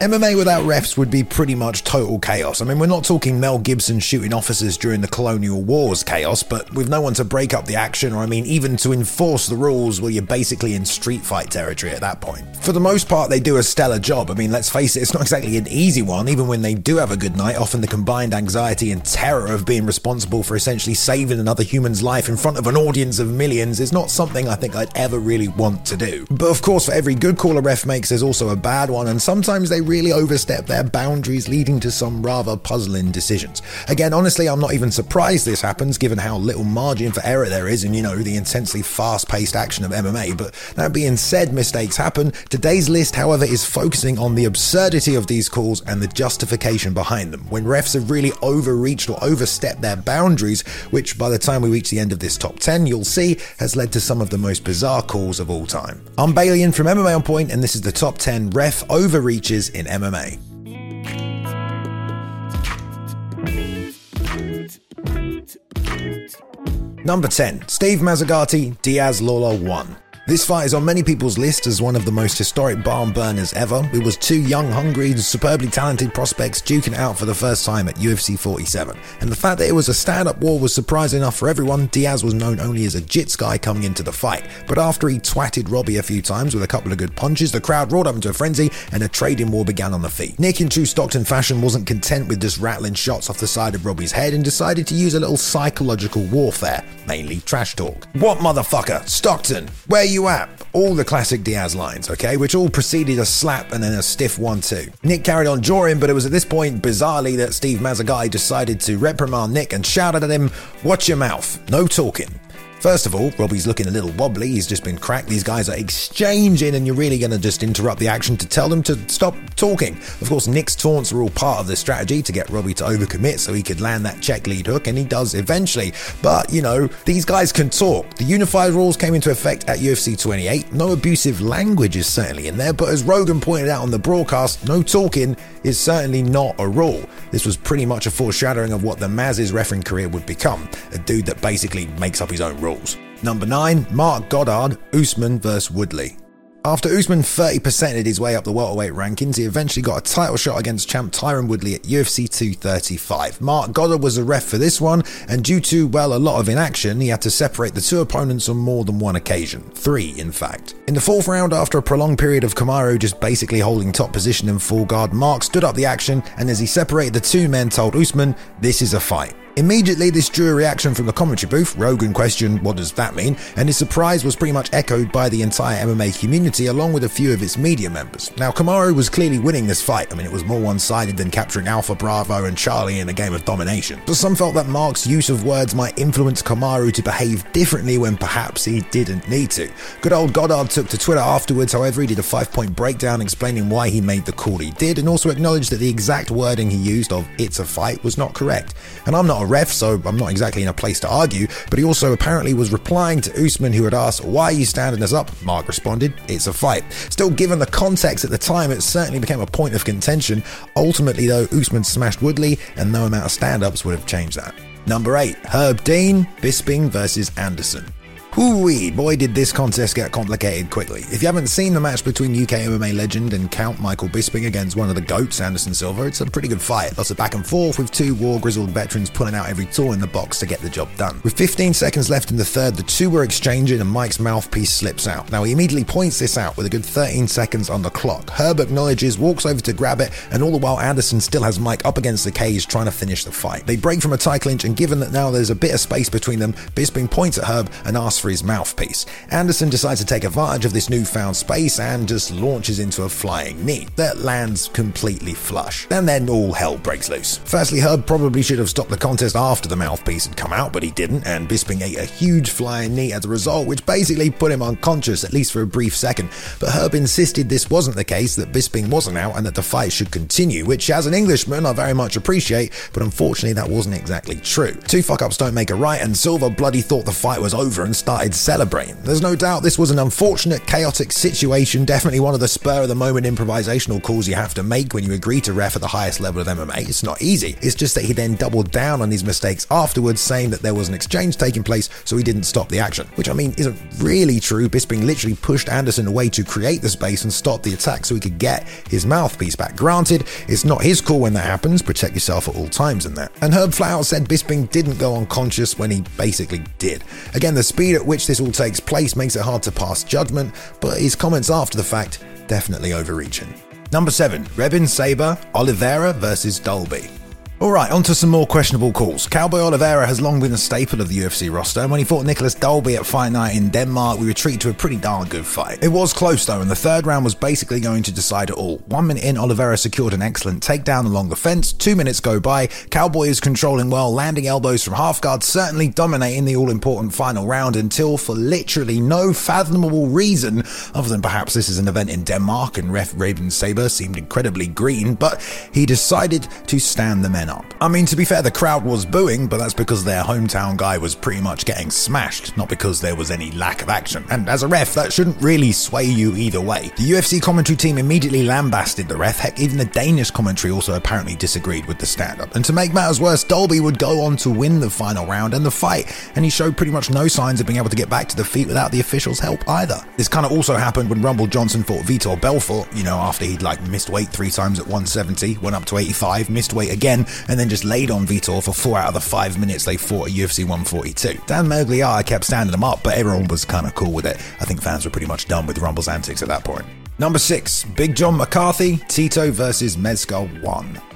MMA without refs would be pretty much total chaos. I mean, we're not talking Mel Gibson shooting officers during the colonial wars chaos, but with no one to break up the action, or I mean, even to enforce the rules, well, you're basically in street fight territory at that point. For the most part, they do a stellar job. I mean, let's face it, it's not exactly an easy one. Even when they do have a good night, often the combined anxiety and terror of being responsible for essentially saving another human's life in front of an audience of millions is not something I think I'd ever really want to do. But of course, for every good call a ref makes, there's also a bad one, and sometimes they really overstep their boundaries, leading to some rather puzzling decisions. Again, honestly, I'm not even surprised this happens given how little margin for error there is in, you know, the intensely fast paced action of MMA. But that being said, mistakes happen. Today's list, however, is focusing on the absurdity of these calls and the justification behind them. When refs have really overreached or overstepped their boundaries, which by the time we reach the end of this top 10, you'll see has led to some of the most bizarre calls of all time. I'm Balian from MMA On Point, and this is the top 10 ref overreaches in MMA. Number 10, Steve Mazzagatti, Diaz Lawler 1. This fight is on many people's list as one of the most historic barn burners ever. It was two young, hungry, superbly talented prospects duking out for the first time at UFC 47. And the fact that it was a stand up war was surprising enough for everyone. Diaz was known only as a jits guy coming into the fight. But after he twatted Robbie a few times with a couple of good punches, the crowd roared up into a frenzy and a trading war began on the feet. Nick, in true Stockton fashion, wasn't content with just rattling shots off the side of Robbie's head and decided to use a little psychological warfare, mainly trash talk. What motherfucker? Stockton, where you at? All the classic Diaz lines, okay, which all preceded a slap and then a stiff 1 2. Nick carried on drawing, but it was at this point, bizarrely, that Steve Mazzagatti decided to reprimand Nick and shouted at him, Watch your mouth, no talking. First of all, Robbie's looking a little wobbly. He's just been cracked. These guys are exchanging, and you're really going to just interrupt the action to tell them to stop talking. Of course, Nick's taunts are all part of the strategy to get Robbie to overcommit so he could land that check lead hook, and he does eventually. But, you know, these guys can talk. The unified rules came into effect at UFC 28. No abusive language is certainly in there, but as Rogan pointed out on the broadcast, no talking is certainly not a rule. This was pretty much a foreshadowing of what the Maz's refereeing career would become a dude that basically makes up his own rules. Number 9, Marc Goddard, Usman vs Woodley. After Usman 30%ed his way up the welterweight rankings, he eventually got a title shot against champ Tyron Woodley at UFC 235. Marc Goddard was the ref for this one, and due to, well, a lot of inaction, he had to separate the two opponents on more than one occasion. Three, in fact. In the fourth round, after a prolonged period of Kamaru just basically holding top position in full guard, Mark stood up the action, and as he separated the two men, told Usman, This is a fight. Immediately, this drew a reaction from the commentary booth. Rogan questioned, What does that mean? And his surprise was pretty much echoed by the entire MMA community, along with a few of its media members. Now, Kamaru was clearly winning this fight. I mean, it was more one sided than capturing Alpha Bravo and Charlie in a game of domination. But some felt that Mark's use of words might influence Kamaru to behave differently when perhaps he didn't need to. Good old Goddard took to Twitter afterwards, however, he did a five point breakdown explaining why he made the call he did, and also acknowledged that the exact wording he used of it's a fight was not correct. And I'm not a ref, so I'm not exactly in a place to argue, but he also apparently was replying to Usman, who had asked, Why are you standing us up? Mark responded, It's a fight. Still, given the context at the time, it certainly became a point of contention. Ultimately, though, Usman smashed Woodley, and no amount of stand ups would have changed that. Number 8, Herb Dean, Bisping versus Anderson. Hooey, boy did this contest get complicated quickly. If you haven't seen the match between UK MMA legend and Count Michael Bisping against one of the GOATs, Anderson Silva, it's a pretty good fight. Lots of back and forth with two war grizzled veterans pulling out every tool in the box to get the job done. With 15 seconds left in the third, the two were exchanging and Mike's mouthpiece slips out. Now he immediately points this out with a good 13 seconds on the clock. Herb acknowledges, walks over to grab it, and all the while Anderson still has Mike up against the cage trying to finish the fight. They break from a tie clinch, and given that now there's a bit of space between them, Bisping points at Herb and asks for his mouthpiece. Anderson decides to take advantage of this newfound space and just launches into a flying knee that lands completely flush. And then all hell breaks loose. Firstly, Herb probably should have stopped the contest after the mouthpiece had come out, but he didn't, and Bisping ate a huge flying knee as a result, which basically put him unconscious, at least for a brief second. But Herb insisted this wasn't the case, that Bisping wasn't out, and that the fight should continue, which as an Englishman I very much appreciate, but unfortunately that wasn't exactly true. Two fuck ups don't make a right, and Silva bloody thought the fight was over and started started celebrating. There's no doubt this was an unfortunate, chaotic situation, definitely one of the spur of the moment improvisational calls you have to make when you agree to ref at the highest level of MMA. It's not easy. It's just that he then doubled down on his mistakes afterwards, saying that there was an exchange taking place, so he didn't stop the action. Which I mean isn't really true. Bisping literally pushed Anderson away to create the space and stop the attack so he could get his mouthpiece back. Granted, it's not his call when that happens, protect yourself at all times in that. And Herb flat out said Bisping didn't go unconscious when he basically did. Again, the speed at which this all takes place makes it hard to pass judgment, but his comments after the fact definitely overreaching. Number 7. Rebin Saber, Oliveira versus Dalby. Alright, on to some more questionable calls. Cowboy Oliveira has long been a staple of the UFC roster, and when he fought Nicholas Dalby at Fight Night in Denmark, we were treated to a pretty darn good fight. It was close though, and the third round was basically going to decide it all. One minute in, Oliveira secured an excellent takedown along the fence, two minutes go by, Cowboy is controlling well, landing elbows from half guard, certainly dominating the all important final round until, for literally no fathomable reason, other than perhaps this is an event in Denmark and ref Raven Saber seemed incredibly green, but he decided to stand the men up. I mean, to be fair, the crowd was booing, but that's because their hometown guy was pretty much getting smashed, not because there was any lack of action. And as a ref, that shouldn't really sway you either way. The UFC commentary team immediately lambasted the ref, heck, even the Danish commentary also apparently disagreed with the stand up. And to make matters worse, Dalby would go on to win the final round and the fight, and he showed pretty much no signs of being able to get back to the feet without the officials' help either. This kind of also happened when Rumble Johnson fought Vitor Belfort, you know, after he'd like missed weight three times at 170, went up to 85, missed weight again, and then just laid on Vitor for four out of the five minutes they fought at UFC 142. Dan Miragliotta kept standing them up, but everyone was kind of cool with it. I think fans were pretty much done with Rumble's antics at that point. Number 6, Big John McCarthy, Tito versus Mezger 1.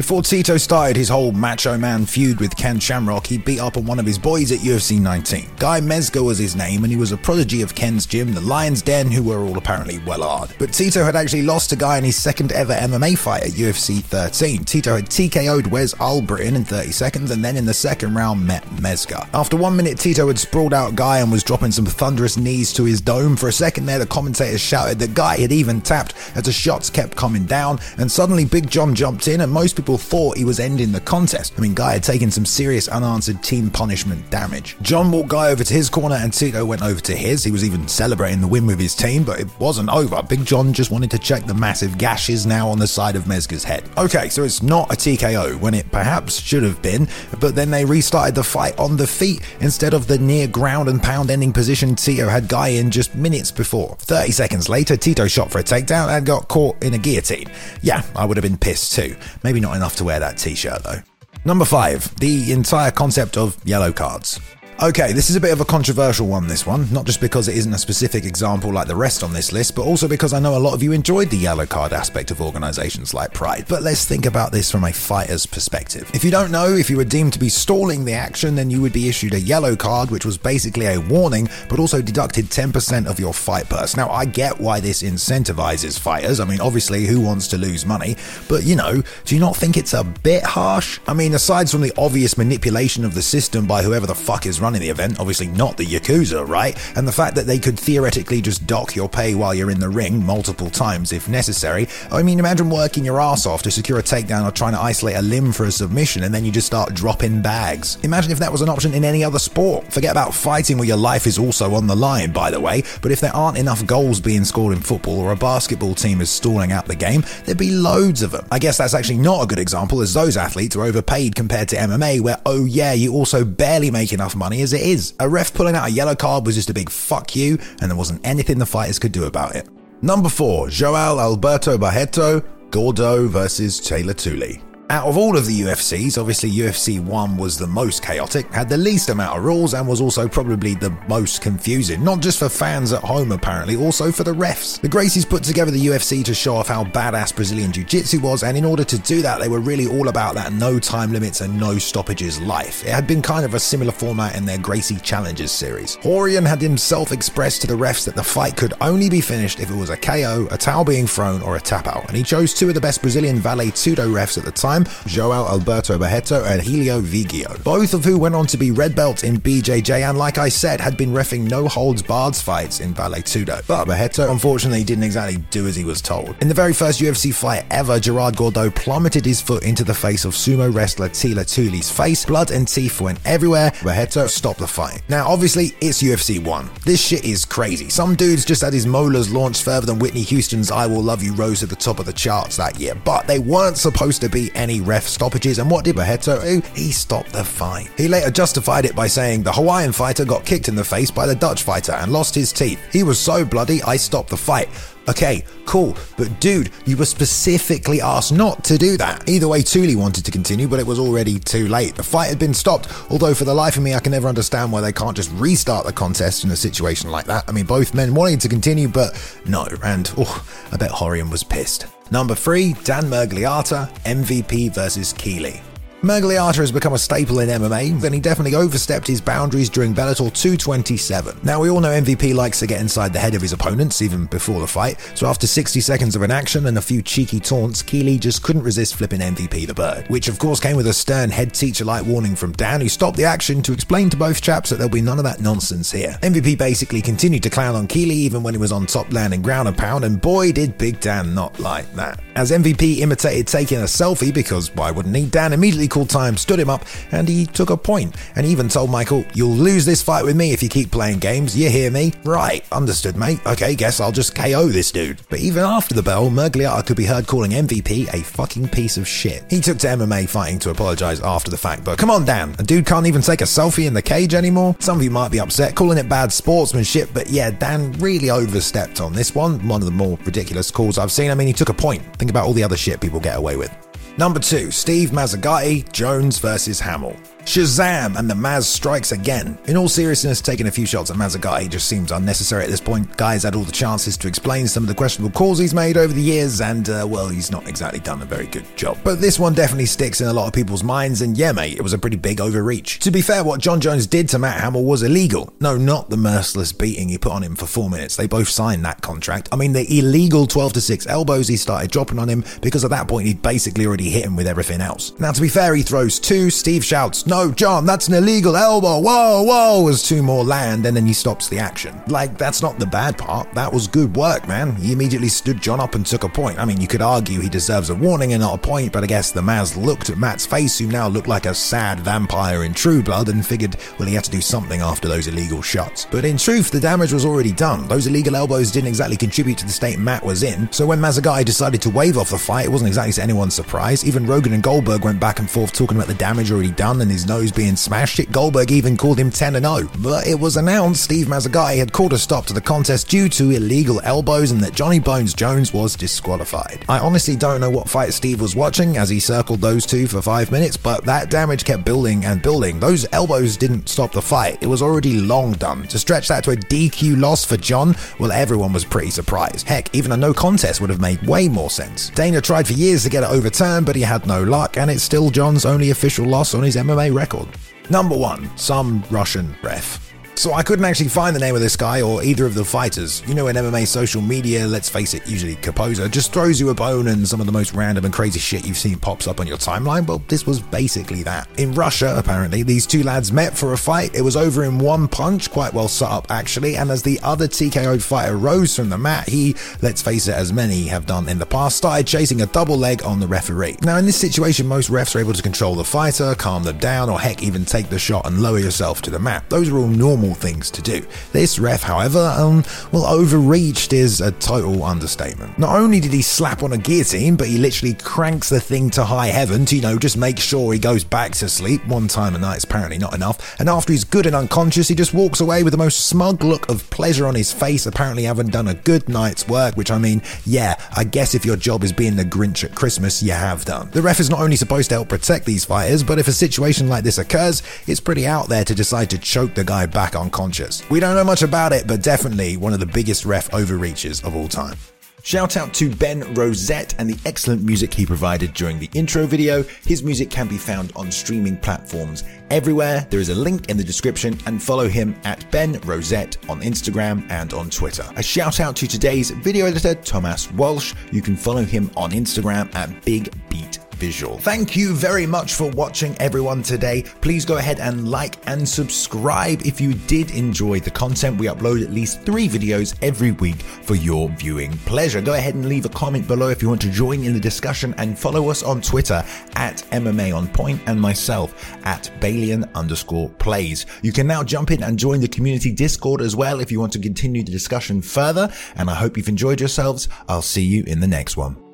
Before Tito started his whole Macho Man feud with Ken Shamrock, he beat up on one of his boys at UFC 19. Guy Mezger was his name, and he was a prodigy of Ken's gym, the Lion's Den, who were all apparently well hard. But Tito had actually lost to Guy in his second ever MMA fight at UFC 13. Tito had TKO'd Wes Albritton in 30 seconds, and then in the second round met Mezger. After one minute, Tito had sprawled out Guy and was dropping some thunderous knees to his dome. For a second there, the commentators shouted that Guy had even tapped as the shots kept coming down, and suddenly Big John jumped in, and most people thought he was ending the contest. I mean, Guy had taken some serious unanswered team punishment damage. John walked Guy over to his corner and Tito went over to his. He was even celebrating the win with his team, but it wasn't over. Big John just wanted to check the massive gashes now on the side of Mezger's head. Okay, so it's not a TKO when it perhaps should have been, but then they restarted the fight on the feet instead of the near ground and pound ending position Tito had Guy in just minutes before. 30 seconds later, Tito shot for a takedown and got caught in a guillotine. Yeah, I would have been pissed too. Maybe not enough to wear that t shirt though. Number five, the entire concept of yellow cards. Okay, this is a bit of a controversial one, this one, not just because it isn't a specific example like the rest on this list, but also because I know a lot of you enjoyed the yellow card aspect of organizations like Pride. But let's think about this from a fighter's perspective. If you don't know, if you were deemed to be stalling the action, then you would be issued a yellow card, which was basically a warning, but also deducted 10% of your fight purse. Now, I get why this incentivizes fighters. I mean, obviously, who wants to lose money? But, you know, do you not think it's a bit harsh? I mean, aside from the obvious manipulation of the system by whoever the fuck is running running the event, obviously not the Yakuza, right? And the fact that they could theoretically just dock your pay while you're in the ring multiple times if necessary. I mean, imagine working your ass off to secure a takedown or trying to isolate a limb for a submission and then you just start dropping bags. Imagine if that was an option in any other sport. Forget about fighting where your life is also on the line, by the way, but if there aren't enough goals being scored in football or a basketball team is stalling out the game, there'd be loads of them. I guess that's actually not a good example as those athletes are overpaid compared to MMA where, oh yeah, you also barely make enough money as it is. A ref pulling out a yellow card was just a big fuck you, and there wasn't anything the fighters could do about it. Number 4, Joao Alberto Barreto, Gordeau versus Teila Tuli. Out of all of the UFCs, obviously UFC 1 was the most chaotic, had the least amount of rules, and was also probably the most confusing. Not just for fans at home, apparently, also for the refs. The Gracies put together the UFC to show off how badass Brazilian Jiu Jitsu was, and in order to do that, they were really all about that no time limits and no stoppages life. It had been kind of a similar format in their Gracie Challenges series. Rorion had himself expressed to the refs that the fight could only be finished if it was a KO, a towel being thrown, or a tap out, and he chose two of the best Brazilian Vale Tudo refs at the time time, Joao Alberto Barreto and Helio Vigio, both of who went on to be red belts in BJJ and, like I said, had been refing no holds barred fights in Vale Tudo. But Barreto unfortunately didn't exactly do as he was told. In the very first UFC fight ever, Gerard Gordeau plummeted his foot into the face of sumo wrestler Teila Tuli's face. Blood and teeth went everywhere. Barreto stopped the fight. Now, obviously, it's UFC 1. This shit is crazy. Some dudes just had his molars launched further than Whitney Houston's I Will Love You rose to the top of the charts that year, but they weren't supposed to be any ref stoppages. And what did Barreto do? Oh, he stopped the fight. He later justified it by saying the Hawaiian fighter got kicked in the face by the Dutch fighter and lost his teeth. He was so bloody, I stopped the fight. Okay, cool, but dude, you were specifically asked not to do that. Either way, Tuli wanted to continue, but it was already too late. The fight had been stopped, although for the life of me, I can never understand why they can't just restart the contest in a situation like that. I mean, both men wanted to continue, but no, and oh, I bet Rorion was pissed. Number three, Dan Miragliotta, MVP versus Kiely. Miragliotta has become a staple in MMA, and he definitely overstepped his boundaries during Bellator 227. Now, we all know MVP likes to get inside the head of his opponents, even before the fight, so after 60 seconds of an action and a few cheeky taunts, Kiely just couldn't resist flipping MVP the bird, which of course came with a stern head teacher like warning from Dan, who stopped the action to explain to both chaps that there'll be none of that nonsense here. MVP basically continued to clown on Kiely even when he was on top landing ground and pound, and boy, did Big Dan not like that. As MVP imitated taking a selfie, because why wouldn't he, Dan immediately called time, stood him up, and he took a point, and even told Michael, You'll lose this fight with me if you keep playing games, you hear me? Right, understood, mate. Okay, guess I'll just KO this dude. But even after the bell, Miragliotta could be heard calling MVP a fucking piece of shit. He took to MMA fighting to apologize after the fact, but come on, Dan, a dude can't even take a selfie in the cage anymore? Some of you might be upset, calling it bad sportsmanship, but yeah, Dan really overstepped on this one. One of the more ridiculous calls I've seen. I mean, he took a point. Think about all the other shit people get away with. Number two, Steve Mazzagatti, Jones versus Hamill. Shazam! And the Maz strikes again. In all seriousness, taking a few shots at Mazzagatti just seems unnecessary at this point. Guy's had all the chances to explain some of the questionable calls he's made over the years, and, uh, well, he's not exactly done a very good job. But this one definitely sticks in a lot of people's minds, and yeah, mate, it was a pretty big overreach. To be fair, what Jon Jones did to Matt Hamill was illegal. No, not the merciless beating he put on him for four minutes. They both signed that contract. I mean, the illegal 12 to 6 elbows he started dropping on him because at that point he'd basically already hit him with everything else. Now, to be fair, he throws two. Steve shouts, No, John, that's an illegal elbow. Whoa, whoa, as two more land, and then he stops the action. Like, that's not the bad part. That was good work, man. He immediately stood John up and took a point. I mean, you could argue he deserves a warning and not a point, but I guess the Maz looked at Matt's face, who now looked like a sad vampire in True Blood, and figured, well, he had to do something after those illegal shots. But in truth, the damage was already done. Those illegal elbows didn't exactly contribute to the state Matt was in, so when Mazzagatti decided to wave off the fight, it wasn't exactly to anyone's surprise. Even Rogan and Goldberg went back and forth talking about the damage already done and his nose being smashed. It Goldberg even called him 10 0. But it was announced Steve Mazzagatti had called a stop to the contest due to illegal elbows and that Johnny Bones Jones was disqualified. I honestly don't know what fight Steve was watching as he circled those two for five minutes, but that damage kept building and building. Those elbows didn't stop the fight, it was already long done. To stretch that to a DQ loss for John, well, everyone was pretty surprised. Heck, even a no contest would have made way more sense. Dana tried for years to get it overturned, but he had no luck, and it's still John's only official loss on his MMA record. Number one, some Russian ref. So I couldn't actually find the name of this guy or either of the fighters. You know, in MMA social media, let's face it, usually Composer just throws you a bone and some of the most random and crazy shit you've seen pops up on your timeline. Well, this was basically that. In Russia, apparently, these two lads met for a fight. It was over in one punch, quite well set up actually. And as the other TKO fighter rose from the mat, he, let's face it, as many have done in the past, started chasing a double leg on the referee. Now, in this situation, most refs are able to control the fighter, calm them down, or heck, even take the shot and lower yourself to the mat. Those are all normal things to do. This ref, however, um, well, overreached is a total understatement. Not only did he slap on a guillotine, but he literally cranks the thing to high heaven to, you know, just make sure he goes back to sleep. One time a night is apparently not enough. And after he's good and unconscious, he just walks away with the most smug look of pleasure on his face, apparently having done a good night's work, which I mean, yeah, I guess if your job is being the Grinch at Christmas, you have done. The ref is not only supposed to help protect these fighters, but if a situation like this occurs, it's pretty out there to decide to choke the guy back unconscious. We don't know much about it, but definitely one of the biggest ref overreaches of all time. Shout out to Ben Rosette and the excellent music he provided during the intro video. His music can be found on streaming platforms everywhere. There is a link in the description and follow him at Ben Rosette on Instagram and on Twitter. A shout out to today's video editor, Thomas Walsh. You can follow him on Instagram at Big Beat visual. Thank you very much for watching everyone today. Please go ahead and like and subscribe if you did enjoy the content. We upload at least three videos every week for your viewing pleasure. Go ahead and leave a comment below if you want to join in the discussion and follow us on Twitter at MMA on point and myself at Balian underscore plays. You can now jump in and join the community Discord as well if you want to continue the discussion further. And I hope you've enjoyed yourselves. I'll see you in the next one.